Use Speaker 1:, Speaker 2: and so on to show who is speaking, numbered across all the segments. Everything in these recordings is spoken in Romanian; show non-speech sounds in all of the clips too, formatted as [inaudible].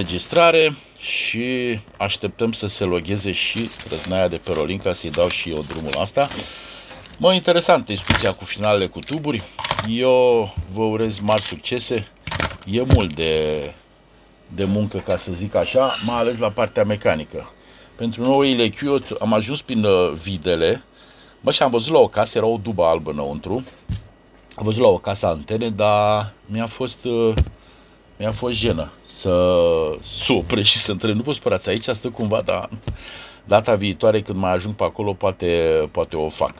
Speaker 1: Înregistrare și așteptăm să se logheze și răznaia de pe Rolin ca să-i dau și eu drumul asta. Mă, interesant discuția cu finalele cu tuburi. Eu vă urez mari succese. E mult de, de muncă, ca să zic așa, mai ales la partea mecanică. Pentru noile Q am ajuns prin uh, videle. Mă, și am văzut la o casă, era o dubă albă înăuntru. Am văzut la o casă antene, dar mi-a fost uh, mi-a fost jenă să, să opresc și să întreb. Nu vă spărați aici, stă cumva, dar data viitoare când mai ajung pe acolo poate, poate o fac.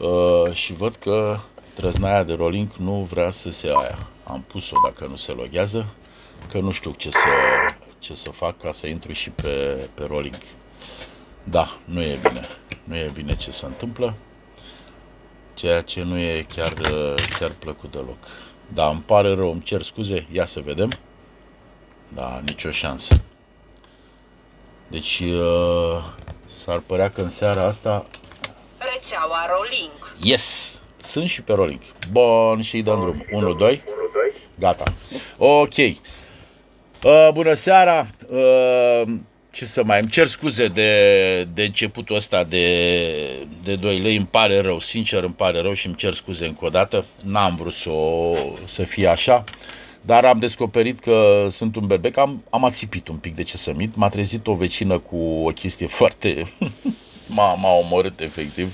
Speaker 1: Uh, și văd că trăznaia de rolling nu vrea să se aia. Am pus-o dacă nu se loghează, că nu știu ce să, ce să fac ca să intru și pe, pe rolling. Da, nu e bine. Nu e bine ce se întâmplă. Ceea ce nu e chiar, chiar plăcut deloc. Da, îmi pare rău, îmi cer scuze, ia să vedem. Da, nicio șansă. Deci, uh, s-ar părea că în seara asta...
Speaker 2: Rețeaua Rolling.
Speaker 1: Yes! Sunt și pe Rolling. Bun, și dăm drum. 1, 2. Gata. Ok. Uh, bună seara. Uh, ce să mai îmi cer scuze de, de începutul ăsta de, de 2 lei, îmi pare rău, sincer îmi pare rău și îmi cer scuze încă o dată, n-am vrut să, o, să fie așa, dar am descoperit că sunt un berbec, am, am ațipit un pic de ce să mit, m-a trezit o vecină cu o chestie [laughs] foarte, m-a, m-a omorât efectiv,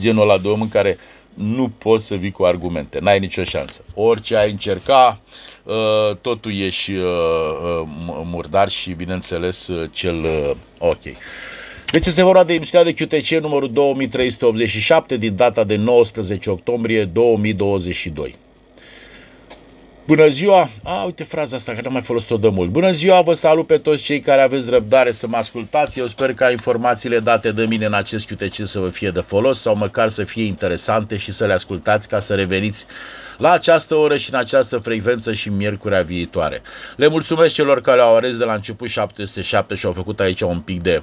Speaker 1: genul ăla de om în care nu poți să vii cu argumente, n-ai nicio șansă. Orice ai încerca, uh, totul ești uh, uh, murdar și, bineînțeles, cel ok. Deci se vorba de emisiunea de QTC numărul 2387 din data de 19 octombrie 2022. Bună ziua! A, uite fraza asta, că n-am mai folosit-o de mult. Bună ziua, vă salut pe toți cei care aveți răbdare să mă ascultați. Eu sper ca informațiile date de mine în acest QTC să vă fie de folos sau măcar să fie interesante și să le ascultați ca să reveniți la această oră și în această frecvență și miercurea viitoare. Le mulțumesc celor care au ales de la început 707 și au făcut aici un pic de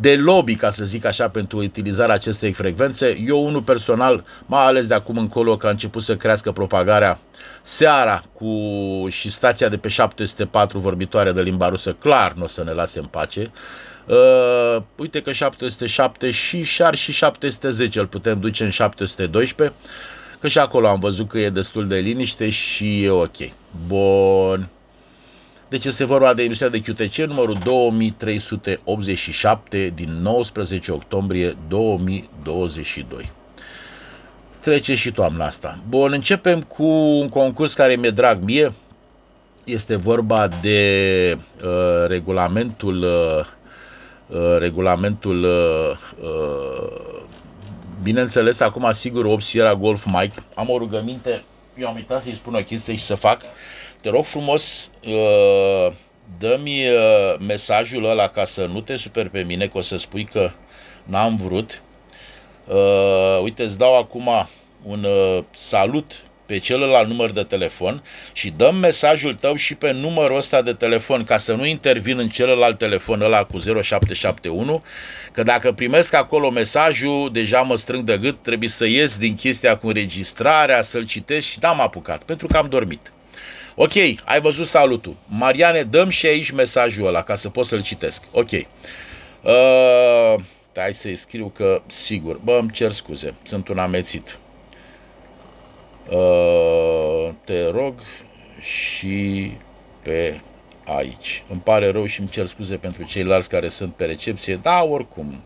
Speaker 1: de lobby, ca să zic așa, pentru utilizarea acestei frecvențe. Eu, unul personal, mai ales de acum încolo, că a început să crească propagarea seara cu și stația de pe 704 vorbitoare de limba rusă, clar nu o să ne lase în pace. Uh, uite că 707 și șar și 710 îl putem duce în 712, că și acolo am văzut că e destul de liniște și e ok. Bun. Deci este vorba de emisiunea de QTC numărul 2387 din 19 octombrie 2022. Trece și toamna asta. Bun, începem cu un concurs care mi-e drag mie. Este vorba de uh, regulamentul uh, uh, regulamentul uh, uh, bineînțeles, acum sigur 8 Sierra Golf Mike. Am o rugăminte, eu am uitat să-i spun o chestie și să fac. Te rog frumos, uh, dă-mi uh, mesajul ăla ca să nu te super pe mine, că o să spui că n-am vrut. Uh, uite, îți dau acum un salut pe celălalt număr de telefon și dăm mesajul tău și pe numărul ăsta de telefon ca să nu intervin în celălalt telefon ăla cu 0771, că dacă primesc acolo mesajul, deja mă strâng de gât, trebuie să ies din chestia cu înregistrarea, să-l citesc și n-am apucat, pentru că am dormit. Ok, ai văzut salutul. Mariane, dăm și aici mesajul ăla ca să pot să-l citesc. Ok. Uh, hai să-i scriu că, sigur, bă, îmi cer scuze, sunt un amețit. Uh, te rog și pe aici. Îmi pare rău și îmi cer scuze pentru ceilalți care sunt pe recepție, da, oricum.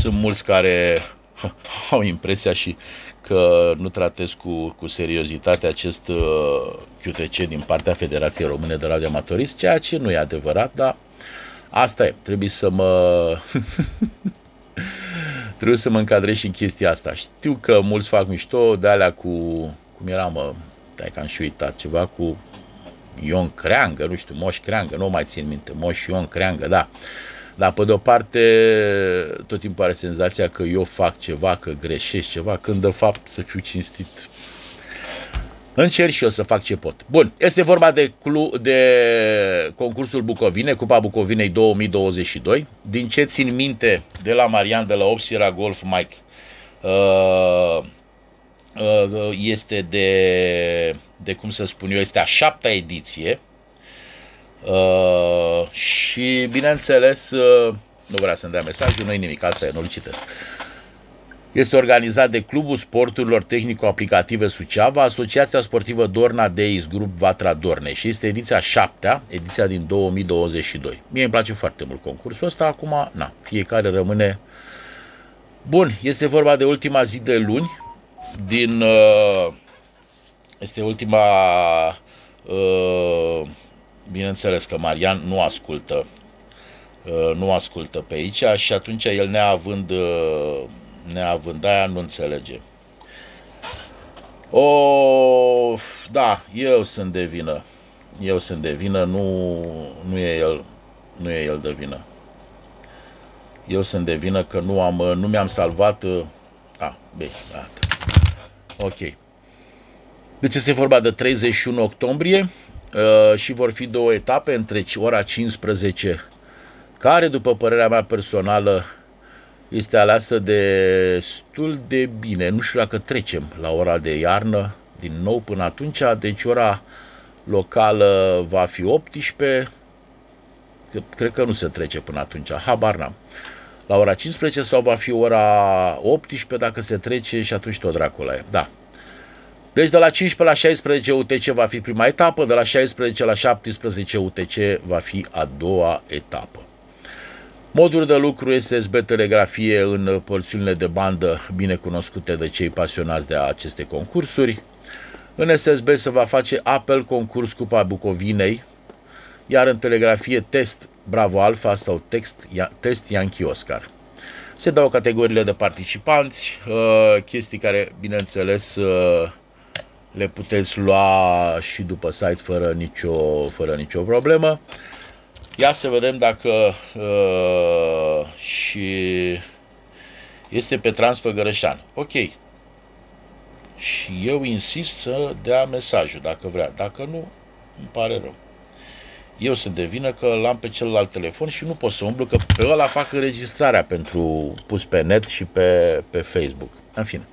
Speaker 1: Sunt mulți care [laughs] au impresia și că nu tratez cu, cu seriozitate acest uh, QTC din partea Federației Române de Radio Amatorist, ceea ce nu e adevărat, dar asta e. Trebuie să mă... [laughs] trebuie să mă încadrez și în chestia asta. Știu că mulți fac mișto de alea cu... Cum era, mă? Dai că am și uitat ceva cu Ion Creangă, nu știu, Moș Creangă, nu mai țin minte, Moș Ion Creangă, da. Dar pe de-o parte, tot timpul are senzația că eu fac ceva, că greșesc ceva, când de fapt, să fiu cinstit, Încerc și eu să fac ce pot. Bun, este vorba de, clu, de concursul Bucovine, Cupa Bucovinei 2022. Din ce țin minte de la Marian, de la Opsira Golf Mike, uh, uh, este de, de, cum să spun eu, este a șaptea ediție Uh, și bineînțeles, uh, nu vrea să-mi dea mesajul, nu nimic, asta e, nu-l citesc. Este organizat de Clubul Sporturilor Tehnico-Aplicative Suceava, Asociația Sportivă Dorna Deis Grup Vatra Dorne și este ediția 7 ediția din 2022. Mie îmi place foarte mult concursul ăsta, acum, na, fiecare rămâne Bun, este vorba de ultima zi de luni din uh, este ultima uh, bineînțeles că Marian nu ascultă uh, nu ascultă pe aici și atunci el neavând neavând aia nu înțelege. O, da, eu sunt de vină. Eu sunt de vină, nu, nu e el, nu e el de vină. Eu sunt de vină că nu am, nu mi-am salvat. A, bine, da. Ok. Deci este vorba de 31 octombrie uh, și vor fi două etape între ora 15, care, după părerea mea personală, este aleasă destul de bine. Nu știu dacă trecem la ora de iarnă din nou până atunci, deci ora locală va fi 18, cred că nu se trece până atunci, habar n-am. La ora 15 sau va fi ora 18 dacă se trece și atunci tot dracul e. Da. Deci de la 15 la 16 UTC va fi prima etapă, de la 16 la 17 UTC va fi a doua etapă. Modul de lucru SSB telegrafie în porțiunile de bandă bine cunoscute de cei pasionați de aceste concursuri. În SSB se va face apel concurs Cupa Bucovinei, iar în telegrafie test Bravo Alpha sau text, test Yankee Oscar. Se dau categoriile de participanți, uh, chestii care, bineînțeles, uh, le puteți lua și după site fără nicio, fără nicio problemă. Ia să vedem dacă uh, și este pe Transfăgărășan. Ok. Și eu insist să dea mesajul dacă vrea. Dacă nu, îmi pare rău. Eu sunt de vină că l-am pe celălalt telefon și nu pot să umblu, că pe ăla fac înregistrarea pentru pus pe net și pe, pe Facebook. În fine.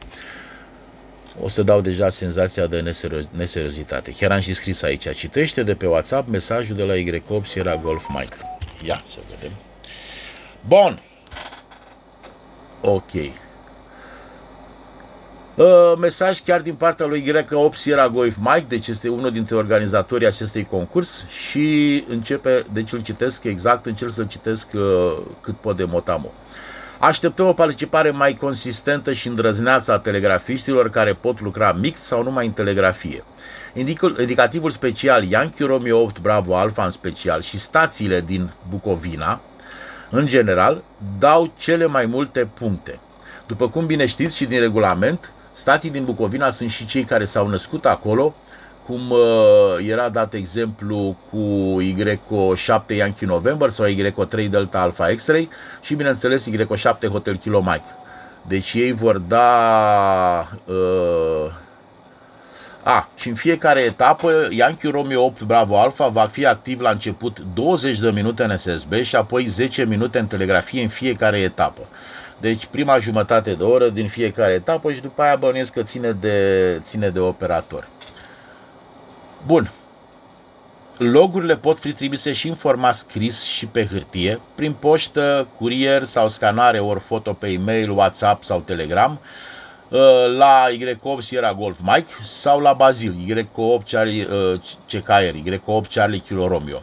Speaker 1: O să dau deja senzația de neseriozitate. Chiar am și scris aici. Citește de pe WhatsApp mesajul de la Y8 Sierra Golf Mike. Ia să vedem. Bun. Ok. Uh, mesaj chiar din partea lui Greca 8 Sierra Goif Mike, deci este unul dintre organizatorii acestui concurs și începe, deci îl citesc exact, încerc să-l citesc uh, cât pot de motamo. Așteptăm o participare mai consistentă și îndrăzneață a telegrafiștilor care pot lucra mix sau numai în telegrafie. Indicul, indicativul special Yankee Romeo 8 Bravo Alpha în special și stațiile din Bucovina, în general, dau cele mai multe puncte. După cum bine știți și din regulament, Stații din Bucovina sunt și cei care s-au născut acolo, cum uh, era dat exemplu cu Y7 Yankee November sau Y3 Delta Alpha X-Ray și bineînțeles Y7 Hotel Kilo Mike. Deci ei vor da uh, a, și în fiecare etapă, Yankee Romeo 8 Bravo Alpha va fi activ la început 20 de minute în SSB și apoi 10 minute în telegrafie în fiecare etapă. Deci prima jumătate de oră din fiecare etapă și după aia bănuiesc că ține de, ține de operator. Bun. Logurile pot fi trimise și în format scris și pe hârtie, prin poștă, curier sau scanare ori foto pe e-mail, WhatsApp sau Telegram, uh, la Y8 Sierra Golf Mike sau la Bazil, Y8 Charlie, uh, CKR, Y8 Charlie Kilo Romeo.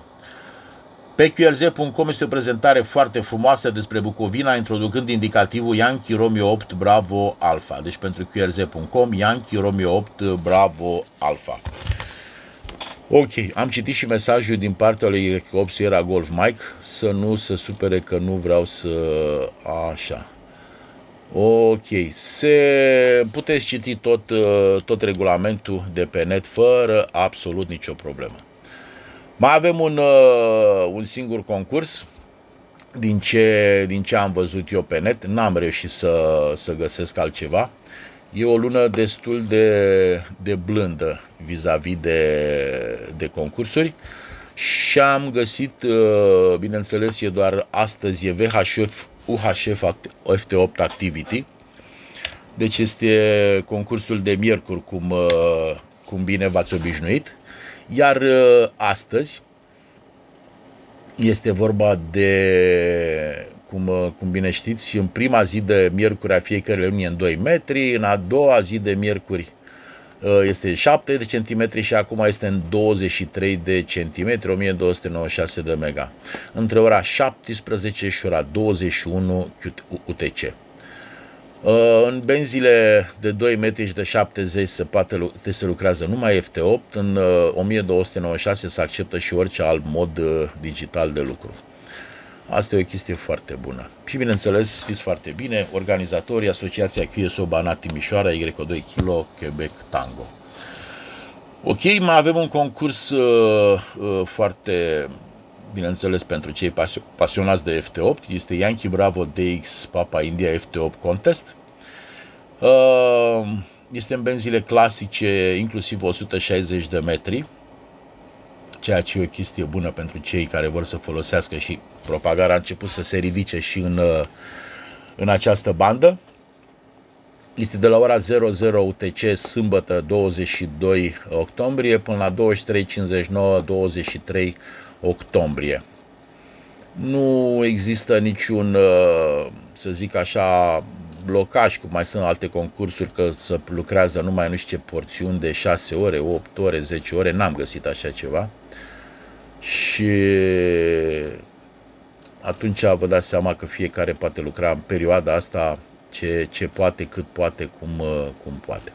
Speaker 1: Pe QRZ.com este o prezentare foarte frumoasă despre Bucovina, introducând indicativul Yankee Romeo 8 Bravo Alpha. Deci pentru QRZ.com, Yankee Romeo 8 Bravo Alpha. Ok, am citit și mesajul din partea lui 8 Sierra Golf Mike, să nu se supere că nu vreau să... Așa. Ok, se puteți citi tot, tot regulamentul de pe net fără absolut nicio problemă. Mai avem un, uh, un singur concurs din ce, din ce am văzut eu pe net. N-am reușit să, să găsesc altceva. E o lună destul de, de blândă vis-a-vis -vis de, de concursuri și am găsit, uh, bineînțeles, e doar astăzi, e VHF UHF FT8 Activity. Deci este concursul de miercuri, cum, uh, cum bine v-ați obișnuit. Iar uh, astăzi Este vorba de, cum, cum bine știți, în prima zi de miercuri a fiecare luni în 2 metri, în a doua zi de miercuri uh, este 7 de centimetri și acum este în 23 de centimetri, 1296 de mega. Între ora 17 și ora 21 UTC. Uh, în benzile de 2 metri și de 70 se, poate, se lucrează numai FT8, în 1296 uh, se acceptă și orice alt mod uh, digital de lucru. Asta e o chestie foarte bună. Și bineînțeles, știți foarte bine, organizatorii, Asociația QSO Banat Timișoara, Y2 Kilo, Quebec Tango. Ok, mai avem un concurs uh, uh, foarte, bineînțeles, pentru cei pasionați de FT8. Este Yankee Bravo DX Papa India FT8 Contest. Uh, este în benzile clasice, inclusiv 160 de metri, ceea ce e o chestie bună pentru cei care vor să folosească și propagarea a început să se ridice și în, uh, în această bandă. Este de la ora 00 UTC sâmbătă 22 octombrie până la 23.59 23 octombrie. Nu există niciun, uh, să zic așa, blocaj, cum mai sunt alte concursuri, că să lucrează numai nu știu ce porțiuni de 6 ore, 8 ore, 10 ore, n-am găsit așa ceva. Și atunci vă dați seama că fiecare poate lucra în perioada asta ce, ce poate, cât poate, cum, uh, cum poate.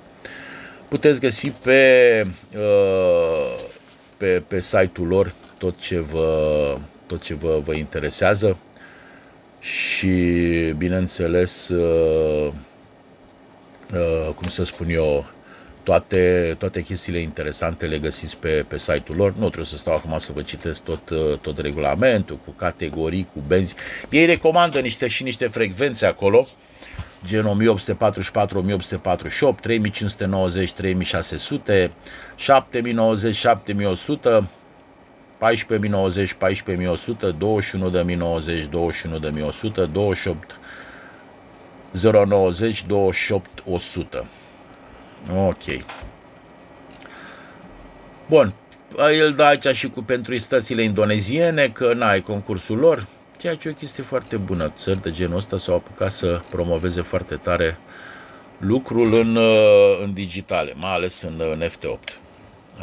Speaker 1: Puteți găsi pe, uh, pe, pe site-ul lor tot ce vă, tot ce vă, vă interesează și, bineînțeles, uh, cum să spun eu, toate, toate chestiile interesante le găsiți pe, pe site-ul lor. Nu trebuie să stau acum să vă citesc tot, tot regulamentul, cu categorii, cu benzi. Ei recomandă niște și niște frecvențe acolo, gen 1844, 1848, 3590, 3600, 7090, 7100, 14.090, 14.100, 21.090, 21.100, 28 090, 28 100. Ok. Bun. El dă aici și cu pentru stațiile indoneziene, că n-ai concursul lor, ceea ce e o chestie foarte bună. Țări de genul ăsta s-au apucat să promoveze foarte tare lucrul în, uh, în digitale, mai ales în, în FT8.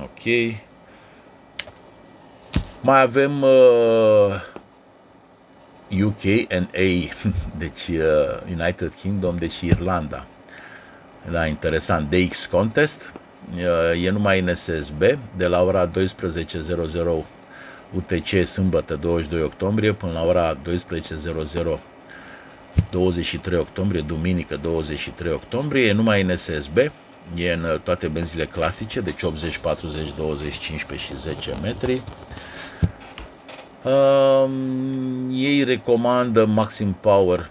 Speaker 1: Ok. Mai avem uh, UK and A, [laughs] deci uh, United Kingdom, deci Irlanda. Da, interesant. DX Contest e numai în SSB de la ora 12.00 UTC sâmbătă 22 octombrie până la ora 12.00 23 octombrie, duminică 23 octombrie, e numai în SSB, e în toate benzile clasice, deci 80, 40, 20, 15 și 10 metri. Um, ei recomandă Maxim Power,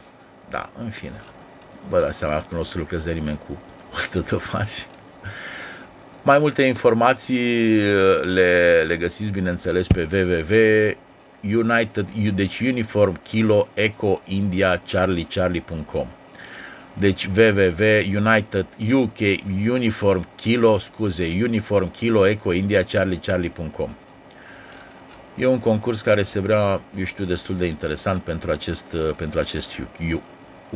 Speaker 1: da, în fine, vă dați seama că nu o să lucreze nimeni cu 100 de fați. Mai multe informații uh, le, le găsiți, bineînțeles, pe www. United, deci Uniform Kilo Eco India Charlie Charlie.com deci www United UK Uniform Kilo, scuze, Uniform Kilo Eco India Charlie Charlie.com E un concurs care se vrea, eu știu, destul de interesant pentru acest, uh, pentru acest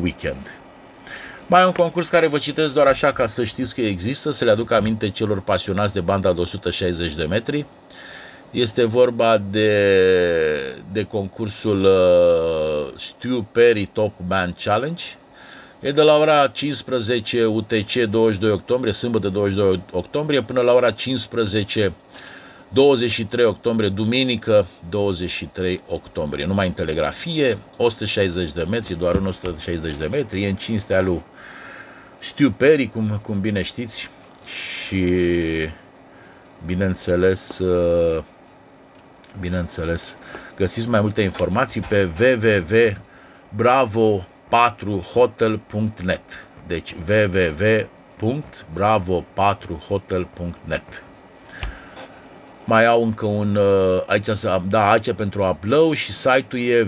Speaker 1: weekend. Mai e un concurs care vă citesc doar așa ca să știți că există, să le aduc aminte celor pasionați de banda de 160 de metri. Este vorba de, de concursul uh, Stu Perry Top Man Challenge. E de la ora 15 UTC 22 octombrie, sâmbătă 22 octombrie, până la ora 15 23 octombrie, duminică 23 octombrie. Numai în telegrafie, 160 de metri, doar în 160 de metri, e în cinstea lui Stu Perry, cum, cum bine știți, și bineînțeles, uh, bineînțeles, găsiți mai multe informații pe www.bravo4hotel.net deci www.bravo4hotel.net mai au încă un, uh, aici, da, aici pentru upload și site-ul e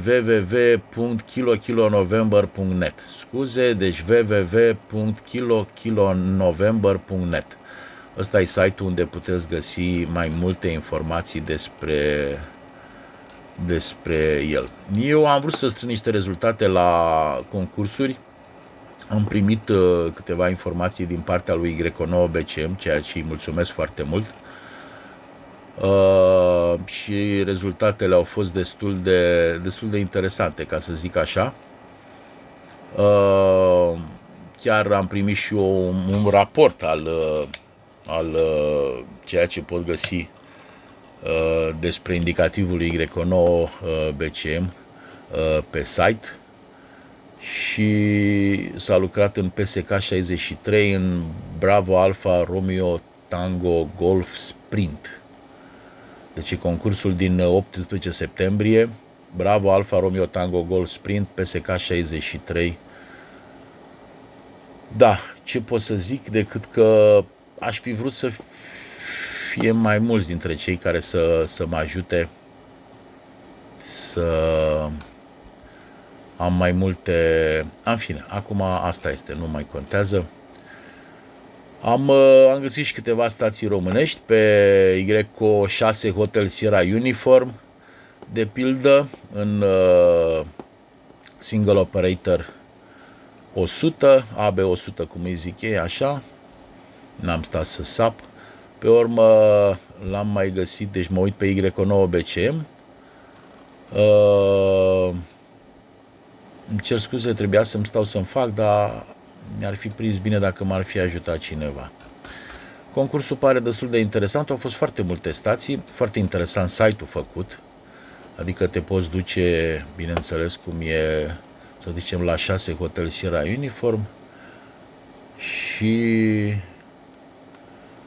Speaker 1: www.kilokilonovember.net Scuze, deci www.kilokilonovember.net Ăsta e site-ul unde puteți găsi mai multe informații despre despre el. Eu am vrut să strâng niște rezultate la concursuri. Am primit uh, câteva informații din partea lui Greco 9 BCM, ceea ce îi mulțumesc foarte mult. Uh, și rezultatele au fost destul de, destul de interesante, ca să zic așa. Uh, chiar am primit și eu un, un raport al, uh, al uh, ceea ce pot găsi Uh, despre indicativul Y9 uh, BCM uh, pe site și s-a lucrat în PSK 63 în Bravo Alpha Romeo Tango Golf Sprint. Deci concursul din 18 septembrie, Bravo Alpha Romeo Tango Golf Sprint PSK 63. Da, ce pot să zic decât că aș fi vrut să fie mai mulți dintre cei care să, să mă ajute să am mai multe... În fine, acum asta este, nu mai contează. Am, uh, am găsit și câteva stații românești pe YCO6 Hotel Sierra Uniform, de pildă, în uh, single operator 100, AB100 cum îi zic ei, așa, n-am stat să sap. Pe urmă l-am mai găsit, deci mă uit pe Y9 BCM. Uh, îmi cer scuze, trebuia să-mi stau să-mi fac, dar mi-ar fi prins bine dacă m-ar fi ajutat cineva. Concursul pare destul de interesant, au fost foarte multe stații, foarte interesant site-ul făcut, adică te poți duce, bineînțeles, cum e, să zicem, la 6 Hotel Sierra Uniform și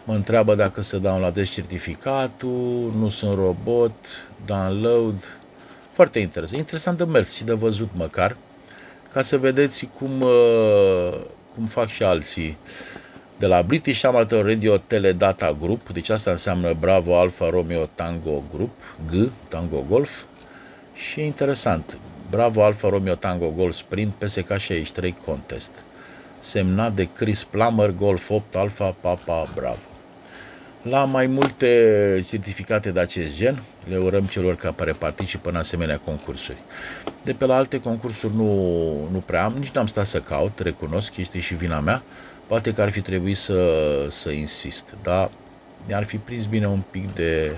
Speaker 1: mă întreabă dacă să downloadez certificatul, nu sunt robot, download. Foarte interesant. Interesant de mers și de văzut măcar, ca să vedeți cum, uh, cum fac și alții. De la British Amateur Radio Teledata Group, deci asta înseamnă Bravo Alpha Romeo Tango Group, G, Tango Golf. Și e interesant, Bravo Alpha Romeo Tango Golf Sprint PSK 63 Contest semnat de Chris Plummer Golf 8 Alpha Papa Bravo la mai multe certificate de acest gen. Le urăm celor care participă în asemenea concursuri. De pe la alte concursuri nu, nu prea am, nici n-am stat să caut, recunosc, este și vina mea. Poate că ar fi trebuit să, să insist, dar mi-ar fi prins bine un pic de,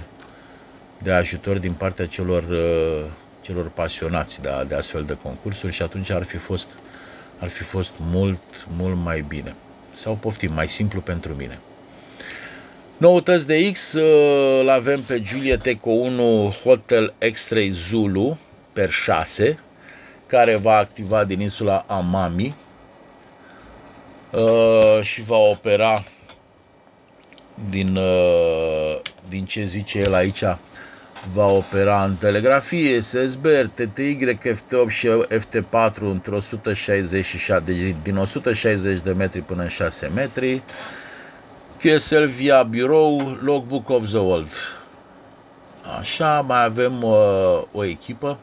Speaker 1: de ajutor din partea celor, celor pasionați de, de astfel de concursuri și atunci ar fi fost, ar fi fost mult, mult mai bine. Sau poftim, mai simplu pentru mine. Noutăți de X îl avem pe Juliet Eco 1 Hotel X-Ray Zulu per 6 care va activa din insula Amami uh, și va opera din, uh, din ce zice el aici va opera în telegrafie, SSBR, TTY, FT8 și FT4 într 166, deci din 160 de metri până în 6 metri. QSL via birou, Logbook of the World. Așa, mai avem uh, o echipă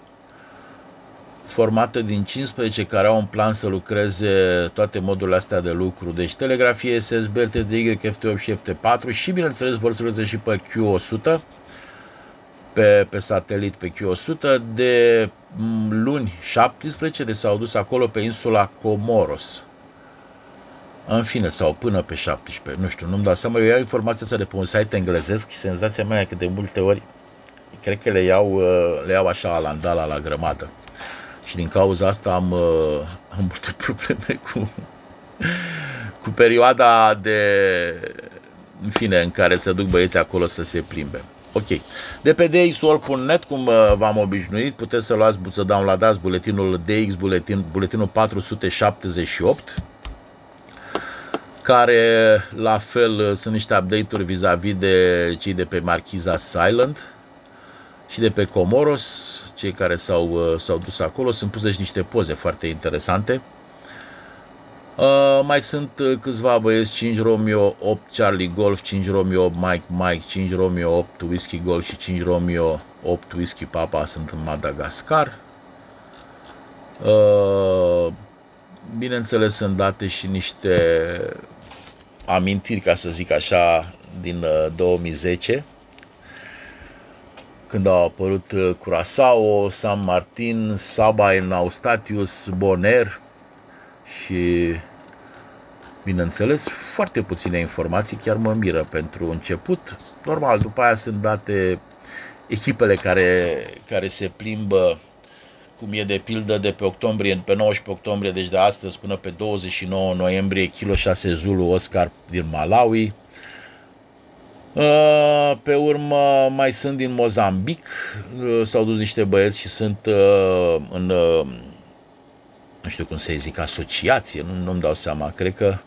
Speaker 1: formată din 15 care au un plan să lucreze toate modurile astea de lucru, deci telegrafie, SSB, TDY, FT8 și FT4 și bineînțeles vor să lucreze și pe Q100 pe, pe satelit pe Q100 de luni 17 de s-au dus acolo pe insula Comoros în fine, sau până pe 17, nu știu, nu-mi dau seama, eu iau informația asta de pe un site englezesc și senzația mea e că de multe ori cred că le iau, uh, le iau așa la andala, la grămadă. Și din cauza asta am, uh, am multe [laughs] probleme cu, cu perioada de, în fine, în care se duc băieții acolo să se plimbe. Ok. De pe dxor.net, cum uh, v-am obișnuit, puteți să luați, să downloadați buletinul DX, buletin, buletinul 478, care la fel sunt niște update-uri vis-a-vis de cei de pe Marchiza Silent și de pe Comoros, cei care s-au, s-au dus acolo, sunt puse și niște poze foarte interesante. Uh, mai sunt câțiva băieți, 5 Romeo 8 Charlie Golf, 5 Romeo 8 Mike Mike, 5 Romeo 8 Whisky Golf și 5 Romeo 8 Whisky Papa sunt în Madagascar. Uh, bineînțeles sunt date și niște amintiri, ca să zic așa, din 2010. când au apărut uh, Curaçao, San Martin, Saba în Eustatius, Bonaire și bineînțeles foarte puține informații, chiar mă miră pentru început. Normal, după aia sunt date echipele care, care se plimbă cum e de pildă de pe octombrie, pe 19 octombrie, deci de astăzi până pe 29 noiembrie, Kilo 6 Zulu Oscar din Malawi. Uh, pe urmă mai sunt din Mozambic, uh, s-au dus niște băieți și sunt uh, în, nu știu cum să zic, asociație, nu, nu-mi dau seama, cred că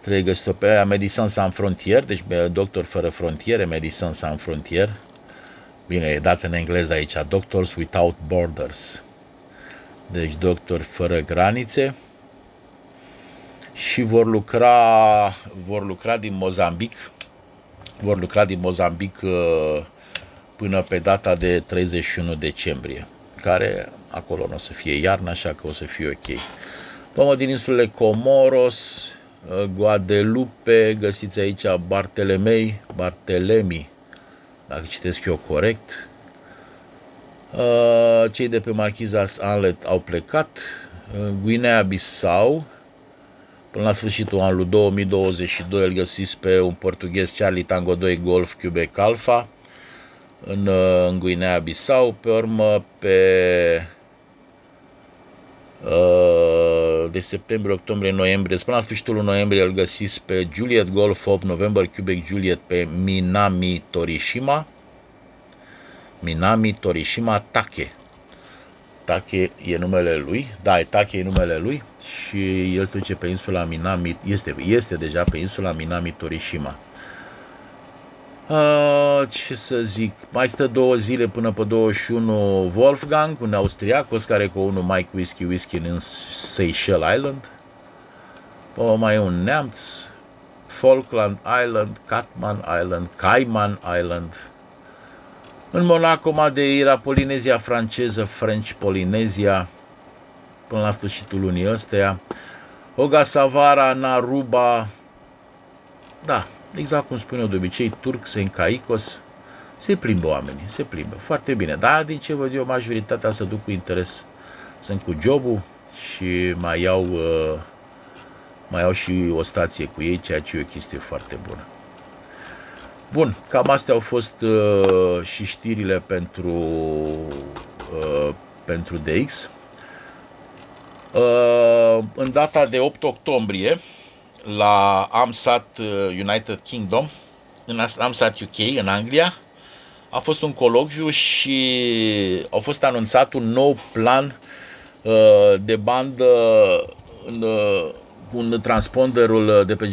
Speaker 1: trebuie găsit-o pe aia, Medicine Sans Frontier, deci doctor fără frontiere, Medicine Sans Frontier, bine, e dat în engleză aici, Doctors Without Borders, deci doctori fără granițe, și vor lucra, vor lucra din Mozambic, vor lucra din Mozambic uh, până pe data de 31 decembrie, care acolo nu o să fie iarnă, așa că o să fie ok. Pomă din insulele Comoros, uh, Guadeloupe, găsiți aici Bartelemei, Bartelemi, dacă citesc eu corect. Uh, cei de pe Marchiza Anlet au plecat. Guinea-Bissau, Până la sfârșitul anului 2022 îl găsiți pe un portughez Charlie Tango 2 Golf Quebec Alpha în, uh, în Guinea-Bissau. Pe urmă, pe uh, de septembrie, octombrie, noiembrie, până la sfârșitul noiembrie îl găsiți pe Juliet Golf 8 November Quebec Juliet pe Minami Torishima. Minami Torishima Take. Take e numele lui, da, Take e numele lui și el se duce pe insula Minami, este, este deja pe insula Minami Torishima. Uh, ce să zic, mai stă două zile până pe 21 Wolfgang, un austriac, care cu unul Mike Whisky Whisky în Seychelles Island. O, mai e un neamț, Falkland Island, Catman Island, Cayman Island, în Monaco, Madeira, Polinezia franceză, French Polinezia, până la sfârșitul lunii ăsteia, Ogasavara, Naruba, da, exact cum spun eu de obicei, Turk, Sencaicos, se plimbă oamenii, se plimbă, foarte bine, dar din ce văd eu, majoritatea să duc cu interes, sunt cu jobul și mai iau, uh, mai iau și o stație cu ei, ceea ce e o chestie foarte bună. Bun, cam astea au fost uh, și știrile pentru, uh, pentru DX. Uh, în data de 8 octombrie, la AMSAT uh, United Kingdom, în AMSAT UK, în Anglia, a fost un colocviu și a fost anunțat un nou plan uh, de bandă în, uh, un transponderul uh, de pe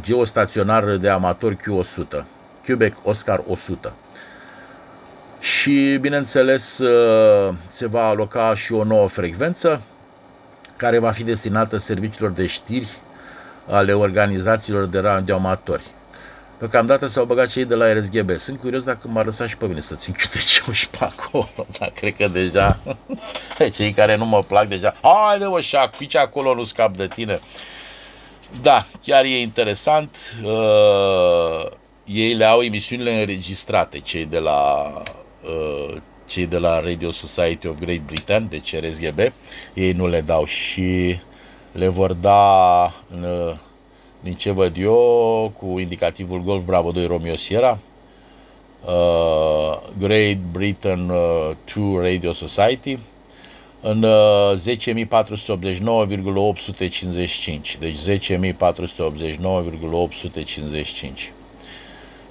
Speaker 1: geostaționar de amator Q100, Quebec Oscar 100. Și, bineînțeles, uh, se va aloca și o nouă frecvență care va fi destinată serviciilor de știri ale organizațiilor de radioamatori. Deocamdată s-au băgat cei de la RSGB. Sunt curios dacă m-ar lăsa și pe mine să țin câte ce și pe acolo. [laughs] Dar cred că deja [laughs] cei care nu mă plac deja, haide mă și pici acolo, nu scap de tine. Da, chiar e interesant. Uh, ei le au emisiunile înregistrate, cei de la uh, cei de la Radio Society of Great Britain, deci RSGB, ei nu le dau și le vor da în din ce văd eu, cu indicativul Golf Bravo 2 Romeo Sierra, uh, Great Britain uh, 2 Radio Society, în uh, 10.489,855, deci 10.489,855.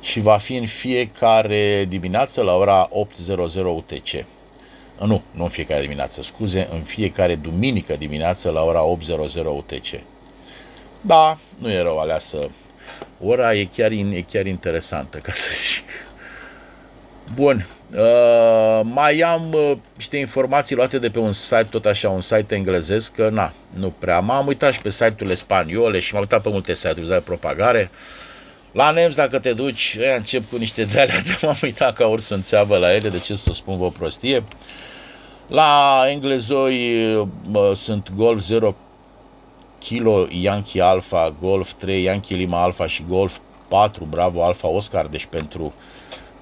Speaker 1: Și va fi în fiecare dimineață la ora 8.00 UTC. Uh, nu, nu în fiecare dimineață, scuze, în fiecare duminică dimineață la ora 8.00 UTC. Da, nu e rău aleasă. Ora e chiar, e chiar interesantă, ca să zic. Bun, uh, mai am uh, niște informații luate de pe un site, tot așa, un site englezesc, că na, nu prea. M-am uitat și pe site-urile spaniole și m-am uitat pe multe site-uri de propagare. La NEMS, dacă te duci, ea încep cu niște de alea, [laughs] de m-am uitat ca ori să înțeavă la ele, de ce să spun vă prostie. La englezoi uh, sunt Golf 0 Kilo Yankee Alpha, Golf 3, Yankee Lima Alpha și Golf 4, Bravo Alpha Oscar, deci pentru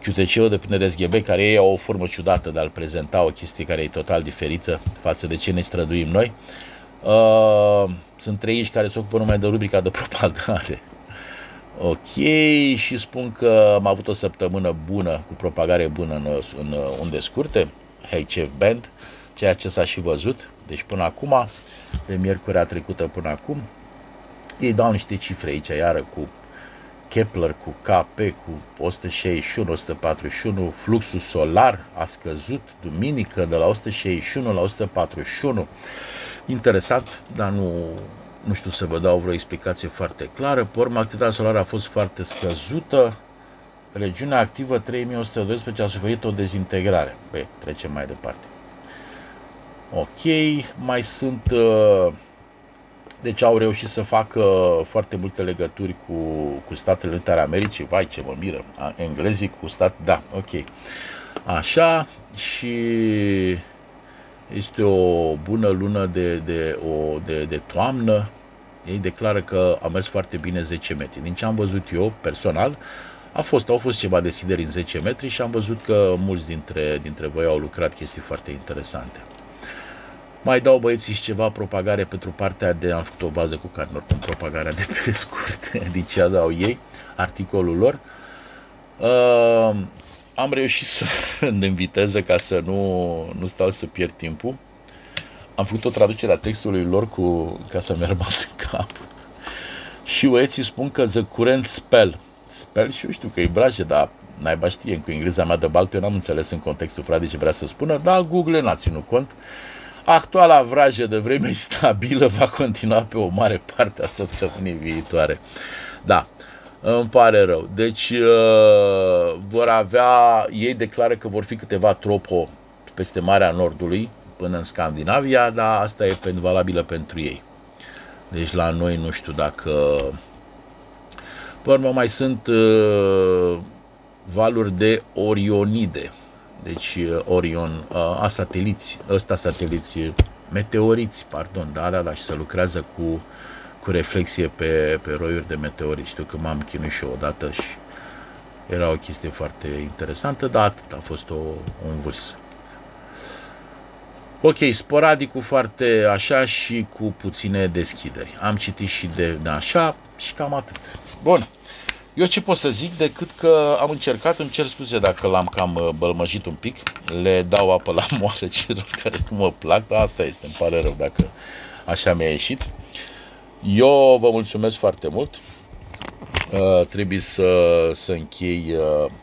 Speaker 1: QTC-ul de prin RSGB, care ei au o formă ciudată de a-l prezenta, o chestie care e total diferită față de ce ne străduim noi. Uh, sunt trei aici care se ocupă numai de rubrica de propagare. Ok, și spun că am avut o săptămână bună, cu propagare bună în, în unde scurte, HF Band, ceea ce s-a și văzut, deci până acum, de miercurea trecută până acum, ei dau niște cifre aici, iară cu Kepler, cu KP, cu 161, 141, fluxul solar a scăzut duminică de la 161 la 141. Interesant, dar nu, nu știu să vă dau vreo explicație foarte clară. Pe urmă, activitatea solară a fost foarte scăzută. Regiunea activă 3112 a suferit o dezintegrare. Pe, trecem mai departe. Ok, mai sunt... Uh, deci au reușit să facă foarte multe legături cu, cu Statele Unite ale Americii. Vai, ce mă miră. Englezii cu stat... Da, ok. Așa și este o bună lună de, de, o, de, de toamnă. Ei declară că a mers foarte bine 10 metri. Din ce am văzut eu personal, a fost, au fost ceva deschideri în 10 metri și am văzut că mulți dintre, dintre voi au lucrat chestii foarte interesante. Mai dau băieții și ceva propagare pentru partea de, am făcut o bază cu care oricum propagarea de pe scurt, [laughs] din ce dau ei, articolul lor. Uh, am reușit să [laughs] în viteză ca să nu, nu stau să pierd timpul. Am făcut o traducere a textului lor cu, ca să mi-a [laughs] rămas în cap. Și băieții spun că the current spell. Spell și eu știu că e braje, dar naiba știe, cu engleza mea de balt, eu n-am înțeles în contextul frate ce vrea să spună, dar Google n-a ținut cont. Actuala vrajă de vreme [laughs] stabilă va continua pe o mare parte a săptămânii viitoare. Da, îmi pare rău. Deci uh, vor avea, ei declară că vor fi câteva tropo peste Marea Nordului până în Scandinavia, dar asta e valabilă pentru ei. Deci la noi nu știu dacă... Pe urmă mai sunt uh, valuri de Orionide. Deci uh, Orion, uh, a sateliți, ăsta sateliți, meteoriți, pardon, da, da, da, și se lucrează cu cu reflexie pe, pe roiuri de meteori. Știu că m-am chinuit și eu odată și era o chestie foarte interesantă, dar atât a fost o, un vâs. Ok, sporadicul foarte așa și cu puține deschideri. Am citit și de, de așa și cam atât. Bun. Eu ce pot să zic decât că am încercat, îmi cer scuze dacă l-am cam uh, bălmăjit un pic, le dau apă la [laughs] moară celor care nu mă plac, dar asta este, îmi pare rău dacă așa mi-a ieșit. Eu vă mulțumesc foarte mult. Uh, trebuie să, să închei uh,